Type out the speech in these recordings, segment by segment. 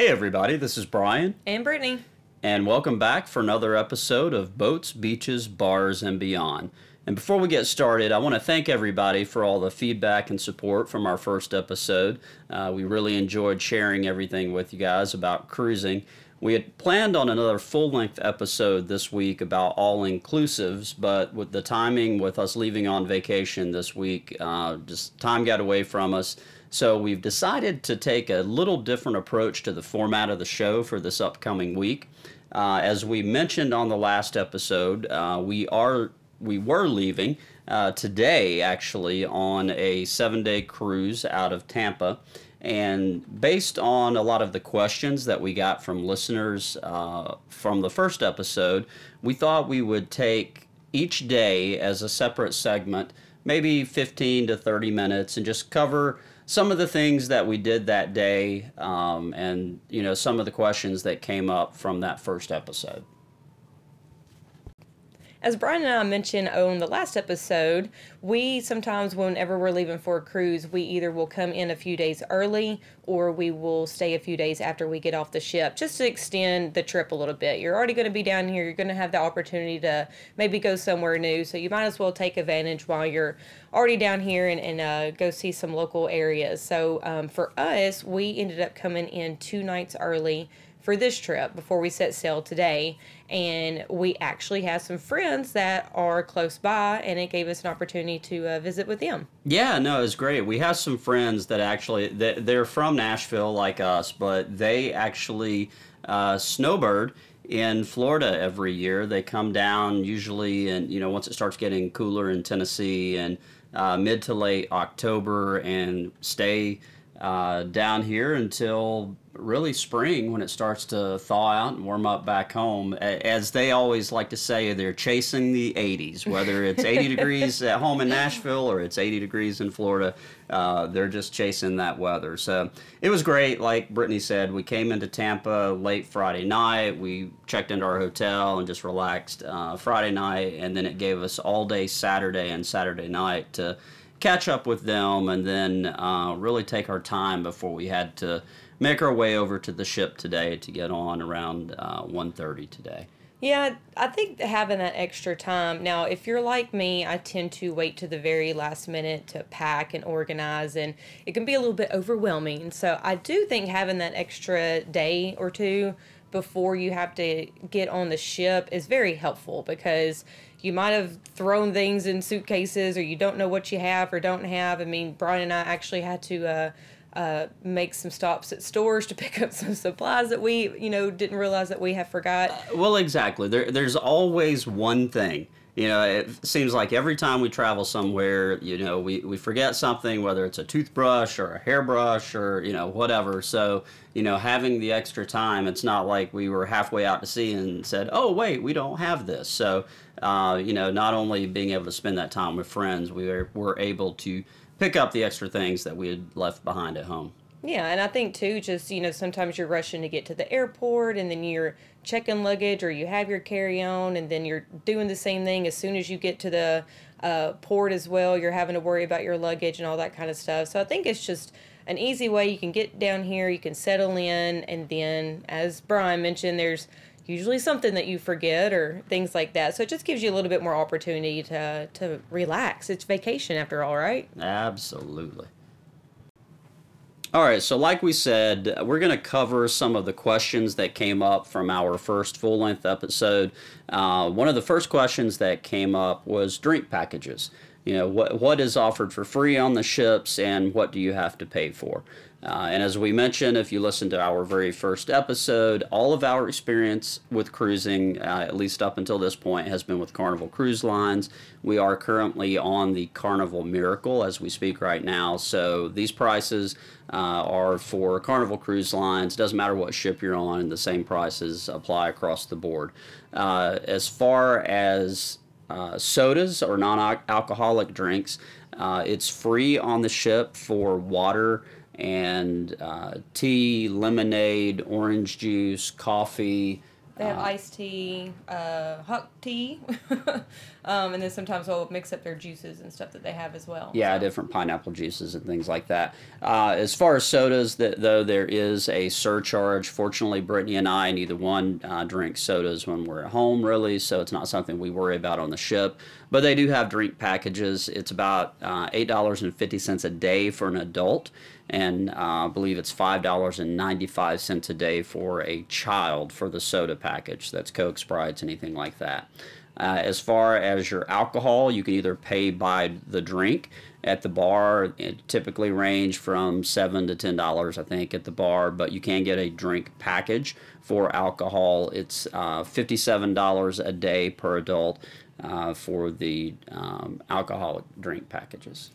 Hey, everybody, this is Brian, And Brittany. and welcome back for another episode of Boats, Beaches, Bars, and Beyond. And before we get started, I want to thank everybody for all the feedback and support from our first episode. Uh, we really enjoyed sharing everything with you guys about cruising. We had planned on another full length episode this week about all inclusives, but with the timing with us leaving on vacation this week, uh, just time got away from us. So we've decided to take a little different approach to the format of the show for this upcoming week. Uh, as we mentioned on the last episode, uh, we are we were leaving uh, today actually on a seven-day cruise out of Tampa. And based on a lot of the questions that we got from listeners uh, from the first episode, we thought we would take each day as a separate segment, maybe 15 to 30 minutes, and just cover some of the things that we did that day um, and you know some of the questions that came up from that first episode As Brian and I mentioned on the last episode, we sometimes, whenever we're leaving for a cruise, we either will come in a few days early or we will stay a few days after we get off the ship just to extend the trip a little bit. You're already going to be down here, you're going to have the opportunity to maybe go somewhere new, so you might as well take advantage while you're already down here and, and uh, go see some local areas. So um, for us, we ended up coming in two nights early for this trip before we set sail today. And we actually have some friends that are close by, and it gave us an opportunity to uh, visit with them. Yeah, no, it was great. We have some friends that actually they- they're from Nashville like us, but they actually uh, snowbird in Florida every year. They come down usually, and you know, once it starts getting cooler in Tennessee and uh, mid to late October, and stay uh, down here until really spring when it starts to thaw out and warm up back home. As they always like to say, they're chasing the 80s, whether it's 80 degrees at home in Nashville or it's 80 degrees in Florida. Uh, they're just chasing that weather. So it was great. Like Brittany said, we came into Tampa late Friday night. We checked into our hotel and just relaxed uh, Friday night. And then it gave us all day Saturday and Saturday night to catch up with them and then uh, really take our time before we had to make our way over to the ship today to get on around uh, 1.30 today Yeah, I think having that extra time. Now, if you're like me, I tend to wait to the very last minute to pack and organize, and it can be a little bit overwhelming. So, I do think having that extra day or two before you have to get on the ship is very helpful because you might have thrown things in suitcases or you don't know what you have or don't have. I mean, Brian and I actually had to. Uh, uh, make some stops at stores to pick up some supplies that we, you know, didn't realize that we have forgot. well exactly there, there's always one thing you know it seems like every time we travel somewhere you know we, we forget something whether it's a toothbrush or a hairbrush or you know whatever. So you know having the extra time it's not like we were halfway out to sea and said oh wait we don't have this. So uh, you know not only being able to spend that time with friends we were, were able to pick up the extra things that we had left behind at home Yeah, and I think too, just you know, sometimes you're rushing to get to the airport, and then you're checking luggage, or you have your carry on, and then you're doing the same thing as soon as you get to the uh, port as well. You're having to worry about your luggage and all that kind of stuff. So I think it's just an easy way you can get down here, you can settle in, and then as Brian mentioned, there's usually something that you forget or things like that. So it just gives you a little bit more opportunity to to relax. It's vacation after all, right? Absolutely. All right, so like we said, we're going to cover some of the questions that came up from our first full length episode. Uh, one of the first questions that came up was drink packages. You know, what, what is offered for free on the ships and what do you have to pay for? Uh, and as we mentioned, if you listen to our very first episode, all of our experience with cruising, uh, at least up until this point, has been with Carnival Cruise Lines. We are currently on the Carnival Miracle as we speak right now. So these prices uh, are for Carnival Cruise Lines. Doesn't matter what ship you're on, the same prices apply across the board. Uh, as far as uh, sodas or non-alcoholic drinks, uh, it's free on the ship for water and uh, tea, lemonade, orange juice, coffee, They have iced tea, uh, huck tea, um, and then sometimes we'll mix up their juices and stuff that they have as well. Yeah, so. different pineapple juices and things like that. Uh, as far as sodas, that though there is a surcharge. Fortunately, Brittany and I neither one uh, drink sodas when we're at home, really, so it's not something we worry about on the ship. But they do have drink packages. It's about uh, eight dollars and fifty cents a day for an adult, and uh, I believe it's five dollars and ninety five cents a day for a child for the soda package. That's Coke, Sprites, anything like that. Uh, as far as your alcohol, you can either pay by the drink at the bar. It typically range from seven to ten dollars, I think, at the bar. But you can get a drink package for alcohol. It's uh, fifty-seven dollars a day per adult uh, for the um, alcoholic drink packages.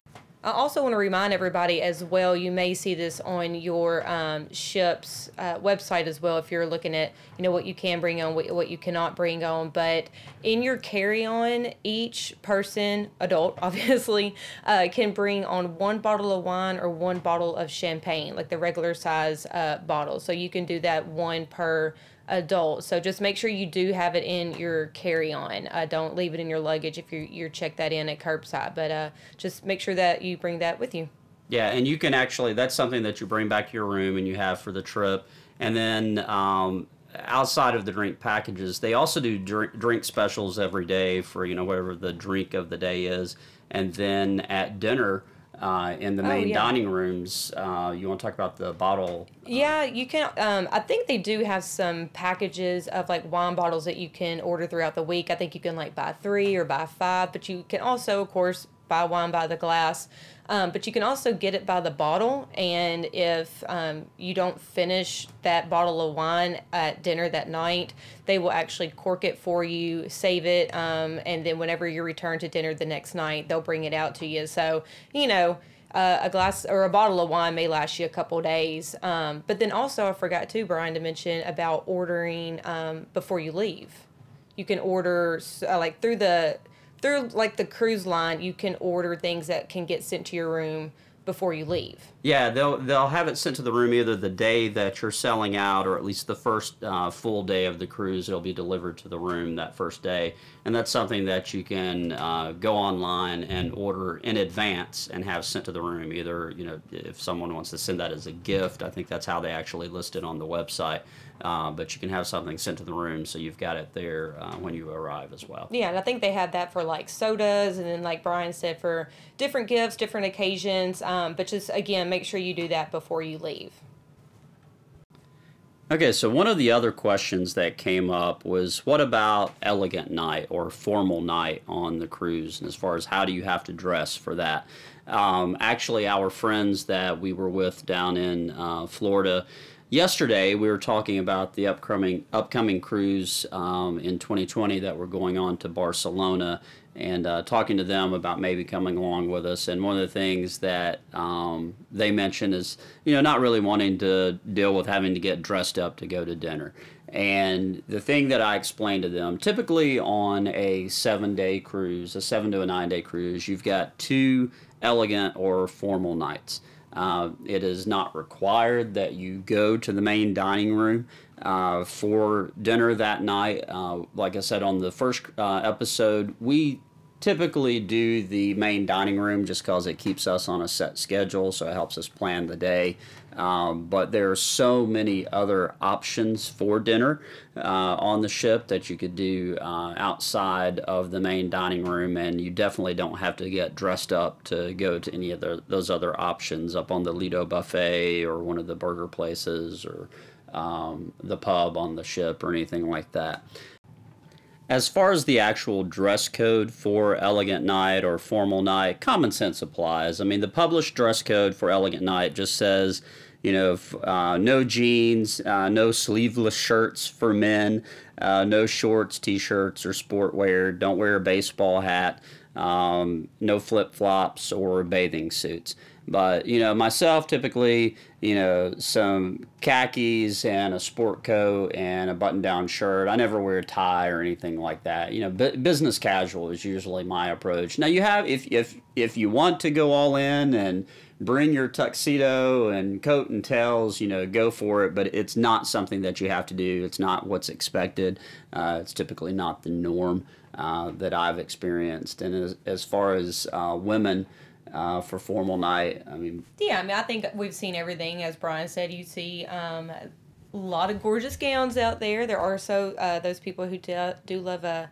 I also want to remind everybody as well. You may see this on your um, ship's uh, website as well if you're looking at you know what you can bring on, what, what you cannot bring on. But in your carry-on, each person, adult obviously, uh, can bring on one bottle of wine or one bottle of champagne, like the regular size uh, bottle. So you can do that one per adult. So just make sure you do have it in your carry-on. Uh, don't leave it in your luggage if you you check that in at curbside. But uh, just make sure that you bring that with you. Yeah, and you can actually, that's something that you bring back to your room and you have for the trip. And then um, outside of the drink packages, they also do drink, drink specials every day for, you know, whatever the drink of the day is. And then at dinner, uh, in the Oh, main yeah. dining rooms, uh, you want to talk about the bottle? Yeah, you can. Um, I think they do have some packages of like wine bottles that you can order throughout the week. I think you can like buy three or buy five, but you can also, of course, buy wine by the glass. Um, but you can also get it by the bottle. And if um, you don't finish that bottle of wine at dinner that night, they will actually cork it for you, save it, um, and then whenever you return to dinner the next night, they'll bring it out to you. So, you know, uh, a glass or a bottle of wine may last you a couple days. Um, but then also, I forgot too, Brian, to mention about ordering um, before you leave. You can order uh, like through the through like the cruise line. You can order things that can get sent to your room before you leave. Yeah, they'll they'll have it sent to the room either the day that you're selling out, or at least the first uh, full day of the cruise. It'll be delivered to the room that first day, and that's something that you can uh, go online and order in advance and have sent to the room. Either you know if someone wants to send that as a gift, I think that's how they actually list it on the website. Uh, but you can have something sent to the room, so you've got it there uh, when you arrive as well. Yeah, and I think they have that for like sodas, and then like Brian said, for different gifts, different occasions. Um, but just again, make sure you do that before you leave. Okay, so one of the other questions that came up was what about elegant night or formal night on the cruise? And as far as how do you have to dress for that? Um, actually, our friends that we were with down in uh, Florida yesterday, we were talking about the upcoming upcoming cruise um, in 2020 that we're going on to Barcelona and uh, talking to them about maybe coming along with us. And one of the things that um, they mentioned is, you know, not really wanting to deal with having to get dressed up to go to dinner. And the thing that I explained to them, typically on a seven day cruise, a seven to a nine day cruise, you've got two elegant or formal nights. Uh, it is not required that you go to the main dining room uh, for dinner that night. Uh, like I said on the first uh, episode, we typically do the main dining room just because it keeps us on a set schedule, so it helps us plan the day. Um, but there are so many other options for dinner uh, on the ship that you could do uh, outside of the main dining room, and you definitely don't have to get dressed up to go to any of the, those other options up on the Lido buffet or one of the burger places or um, the pub on the ship or anything like that. As far as the actual dress code for Elegant Night or Formal Night, common sense applies. I mean, the published dress code for Elegant Night just says, you know, uh, no jeans, uh, no sleeveless shirts for men, uh, no shorts, t shirts, or sport wear. Don't wear a baseball hat. um, no flip flops or bathing suits. But you know, myself typically, you know, some khakis and a sport coat and a button-down shirt. I never wear a tie or anything like that. You know, bu- business casual is usually my approach. Now, you have if if if you want to go all in and bring your tuxedo and coat and tails, you know, go for it. But it's not something that you have to do. It's not what's expected. Uh, it's typically not the norm uh, that I've experienced. And as, as far as uh, women, uh, for formal night. I mean, yeah, I mean, I think we've seen everything. As Brian said, you see um, a lot of gorgeous gowns out there. There are so uh, those people who do, do love a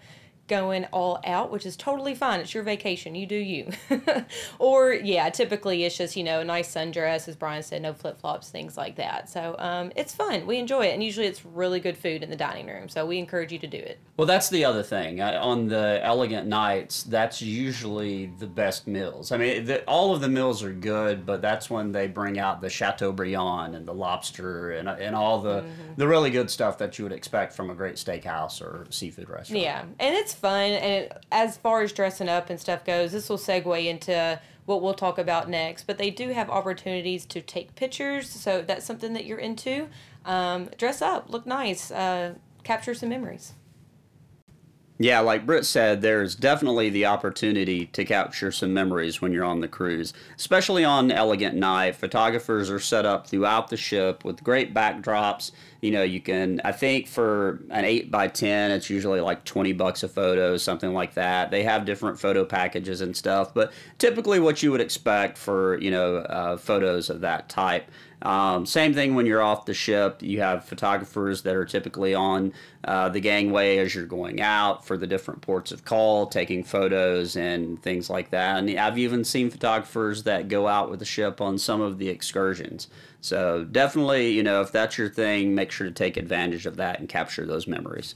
going all out, which is totally fine. It's your vacation. You do you. or, yeah, typically it's just, you know, a nice sundress, as Brian said, no flip flops, things like that. So um, it's fun. We enjoy it. And usually it's really good food in the dining room. So we encourage you to do it. Well, that's the other thing. I, on the elegant nights, that's usually the best meals. I mean, the, all of the meals are good, but that's when they bring out the Chateaubriand and the lobster and, and all the, mm-hmm. the really good stuff that you would expect from a great steakhouse or seafood restaurant. Yeah. And it's fun. And it, as far as dressing up and stuff goes, this will segue into what we'll talk about next. But they do have opportunities to take pictures, so that's something that you're into. Um, dress up, look nice, uh, capture some memories. Yeah, like Britt said, there's definitely the opportunity to capture some memories when you're on the cruise, especially on Elegant Night. Photographers are set up throughout the ship with great backdrops. You know, you can, I think for an 8 by 10 it's usually like 20 bucks a photo, something like that. They have different photo packages and stuff, but typically what you would expect for, you know, uh, photos of that type. Um, same thing when you're off the ship. You have photographers that are typically on uh, the gangway as you're going out for the different ports of call, taking photos and things like that. And I've even seen photographers that go out with the ship on some of the excursions. So definitely, you know, if that's your thing, make sure to take advantage of that and capture those memories.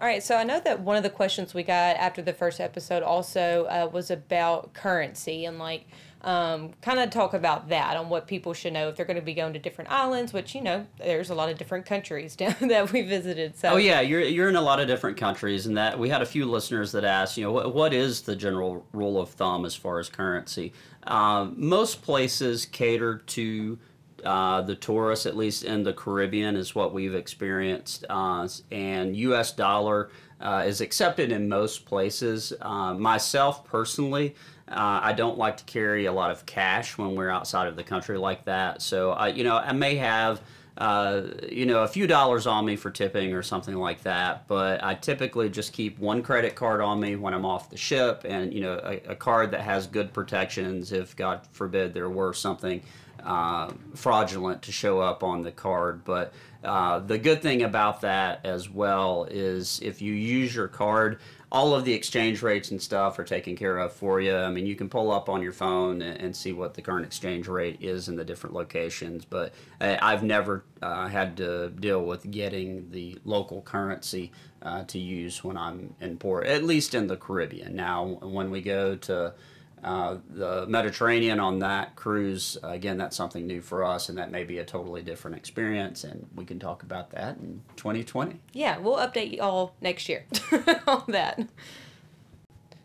All right, so I know that one of the questions we got after the first episode also uh, was about currency and like um, kind of talk about that on what people should know if they're going to be going to different islands, which you know there's a lot of different countries that we visited. So oh yeah, you're you're in a lot of different countries, and that we had a few listeners that asked, you know, what what is the general rule of thumb as far as currency? Uh, most places cater to uh, the tourists, at least in the Caribbean, is what we've experienced. Uh, and U.S. dollar uh, is accepted in most places. Uh, myself personally, uh, I don't like to carry a lot of cash when we're outside of the country like that. So, I, you know, I may have. Uh, you know, a few dollars on me for tipping or something like that. But I typically just keep one credit card on me when I'm off the ship, and you know, a, a card that has good protections if God forbid there were something uh, fraudulent to show up on the card. But uh, the good thing about that as well is if you use your card, all of the exchange rates and stuff are taken care of for you. I mean, you can pull up on your phone and, and see what the current exchange rate is in the different locations. But uh, I've never uh, had to deal with getting the local currency uh, to use when I'm in port, at least in the Caribbean. Now, when we go to uh, the Mediterranean on that cruise, again, that's something new for us, and that may be a totally different experience, and we can talk about that in 2020. Yeah, we'll update you all next year on that.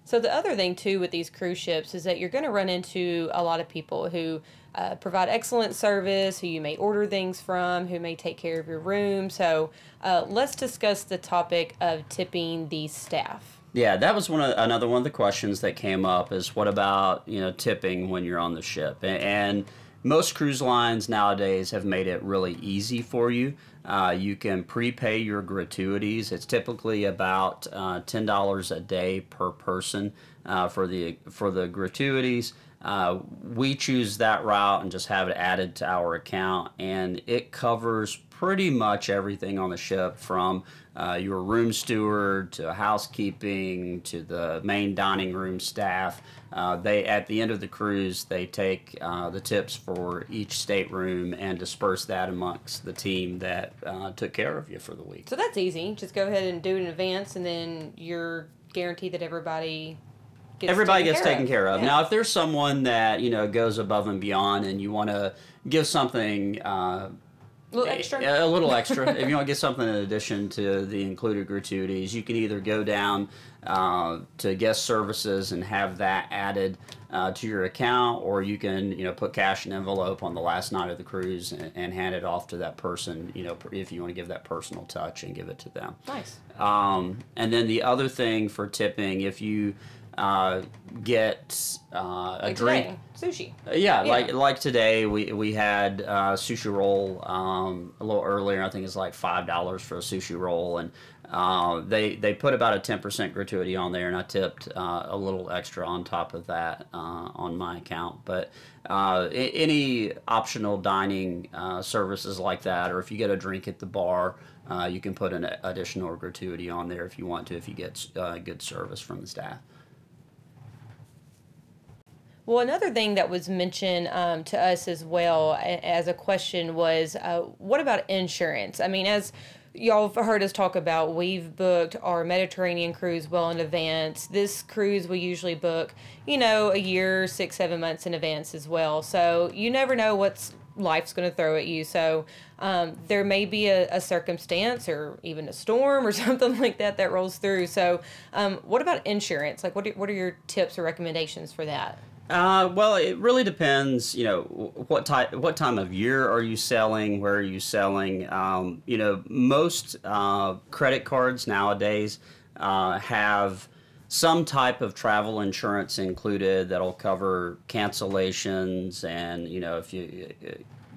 So, the other thing, too, with these cruise ships is that you're going to run into a lot of people who uh, provide excellent service, who you may order things from, who may take care of your room. So, uh, let's discuss the topic of tipping the staff. Yeah, that was one of, another one of the questions that came up is what about you know tipping when you're on the ship and, most cruise lines nowadays have made it really easy for you. Uh, you can prepay your gratuities. It's typically about uh, ten dollars a day per person uh, for the for the gratuities. Uh, we choose that route and just have it added to our account, and it covers pretty much everything on the ship from uh, your room steward to housekeeping to the main dining room staff. Uh, they at the end of the cruise they take uh, the tips for each stateroom and disperse that amongst the team that uh, took care of you for the week. So that's easy. Just go ahead and do it in advance, and then you're guaranteed that everybody Gets everybody taken gets taken care of. Yeah. Now, if there's someone that you know goes above and beyond, and you want to give something uh, A little extra. A, a little extra. if you want to get something in addition to the included gratuities, you can either go down uh, to guest services and have that added uh, to your account, or you can you know put cash in an envelope on the last night of the cruise and, and hand it off to that person. You know if you want to give that personal touch and give it to them. Nice. Um, and then the other thing for tipping, if you uh, get uh, a Like drink. today, sushi. Uh, Yeah, Yeah. like like today we we had uh, sushi roll um, a little earlier. I think it's like five dollars for a sushi roll, and uh, they they put about a ten percent gratuity on there, and I tipped uh, a little extra on top of that uh, on my account. But uh, a- any optional dining uh, services like that, or if you get a drink at the bar. Uh, you can put an additional gratuity on there if you want to, if you get uh, good service from the staff. Well, another thing that was mentioned um, to us as well as a question was, uh, what about insurance? I mean, as y'all have heard us talk about, we've booked our Mediterranean cruise well in advance. This cruise we usually book, you know, a year, six, seven months in advance as well. So you never know what's life's going to throw at you. So um, there may be a, a circumstance or even a storm or something like that that rolls through. So, um, what about insurance? Like, what are, what are your tips or recommendations for that? Uh, well, it really depends. You know, what type, what time of year are you selling? Where are you selling? Um, you know, most uh, credit cards nowadays uh, have some type of travel insurance included that'll cover cancellations, and you know, if you,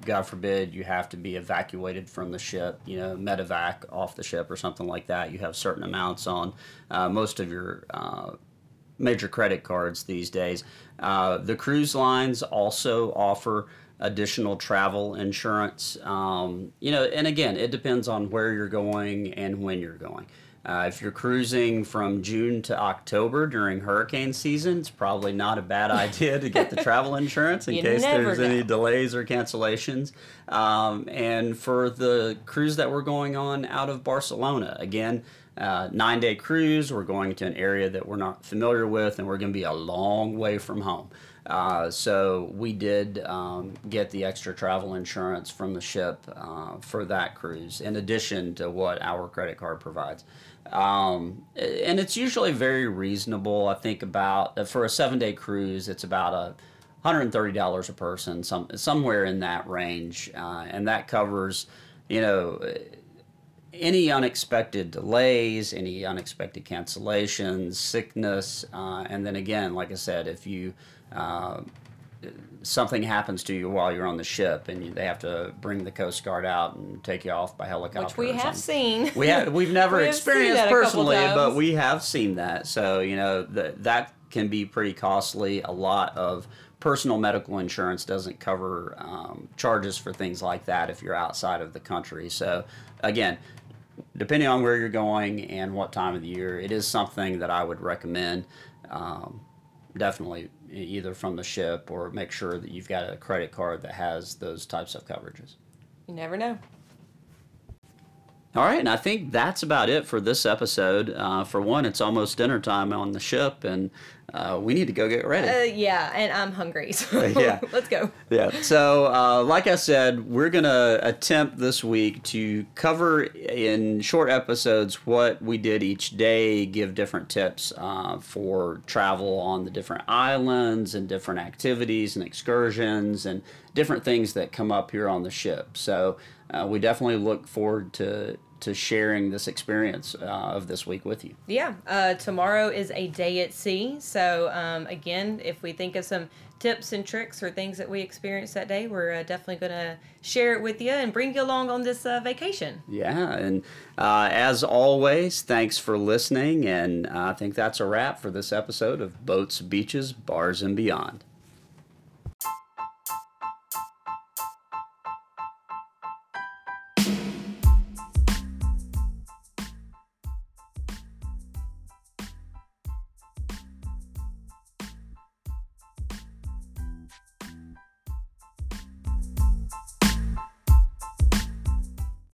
God forbid, you have to be evacuated from the ship, you know, medevac off the ship or something like that. You have certain amounts on uh, most of your uh, major credit cards these days. Uh, the cruise lines also offer additional travel insurance. Um, you know, and again, it depends on where you're going and when you're going. Uh, if you're cruising from June to October during hurricane season, it's probably not a bad idea to get the travel insurance in case there's any delays or cancellations. Um, and for the cruise that we're going on out of Barcelona, again, uh, nine day cruise, we're going to an area that we're not familiar with, and we're going to be a long way from home. Uh, so we did um, get the extra travel insurance from the ship uh, for that cruise, in addition to what our credit card provides. Um, and it's usually very reasonable. I think about for a seven day cruise, it's about a $130 a person, some somewhere in that range, uh, and that covers, you know, any unexpected delays, any unexpected cancellations, sickness, uh, and then again, like I said, if you uh, something happens to you while you're on the ship and you, they have to bring the Coast Guard out and take you off by helicopter, Which we have seen. We have we've never We experienced personally, but we have seen that. So you know that that can be pretty costly. A lot of personal medical insurance doesn't cover um, charges for things like that if you're outside of the country. So again, depending on where you're going and what time of the year, it is something that I would recommend. Um, definitely, either from the ship or make sure that you've got a credit card that has those types of coverages. You never know. All right, and I think that's about it for this episode. Uh, for one, it's almost dinner time on the ship, and uh, we need to go get ready. Uh, yeah, and I'm hungry, so Yeah. let's go. Yeah. So, uh, like I said, we're going to attempt this week to cover in short episodes what we did each day, give different tips uh, for travel on the different islands and different activities and excursions and different things that come up here on the ship. So, uh, we definitely look forward to. To sharing this experience uh, of this week with you. Yeah, uh, tomorrow is a day at sea. So, um, again, if we think of some tips and tricks or things that we experienced that day, we're uh, definitely going to share it with you and bring you along on this uh, vacation. Yeah, and uh, as always, thanks for listening. And I think that's a wrap for this episode of Boats, Beaches, Bars, and Beyond.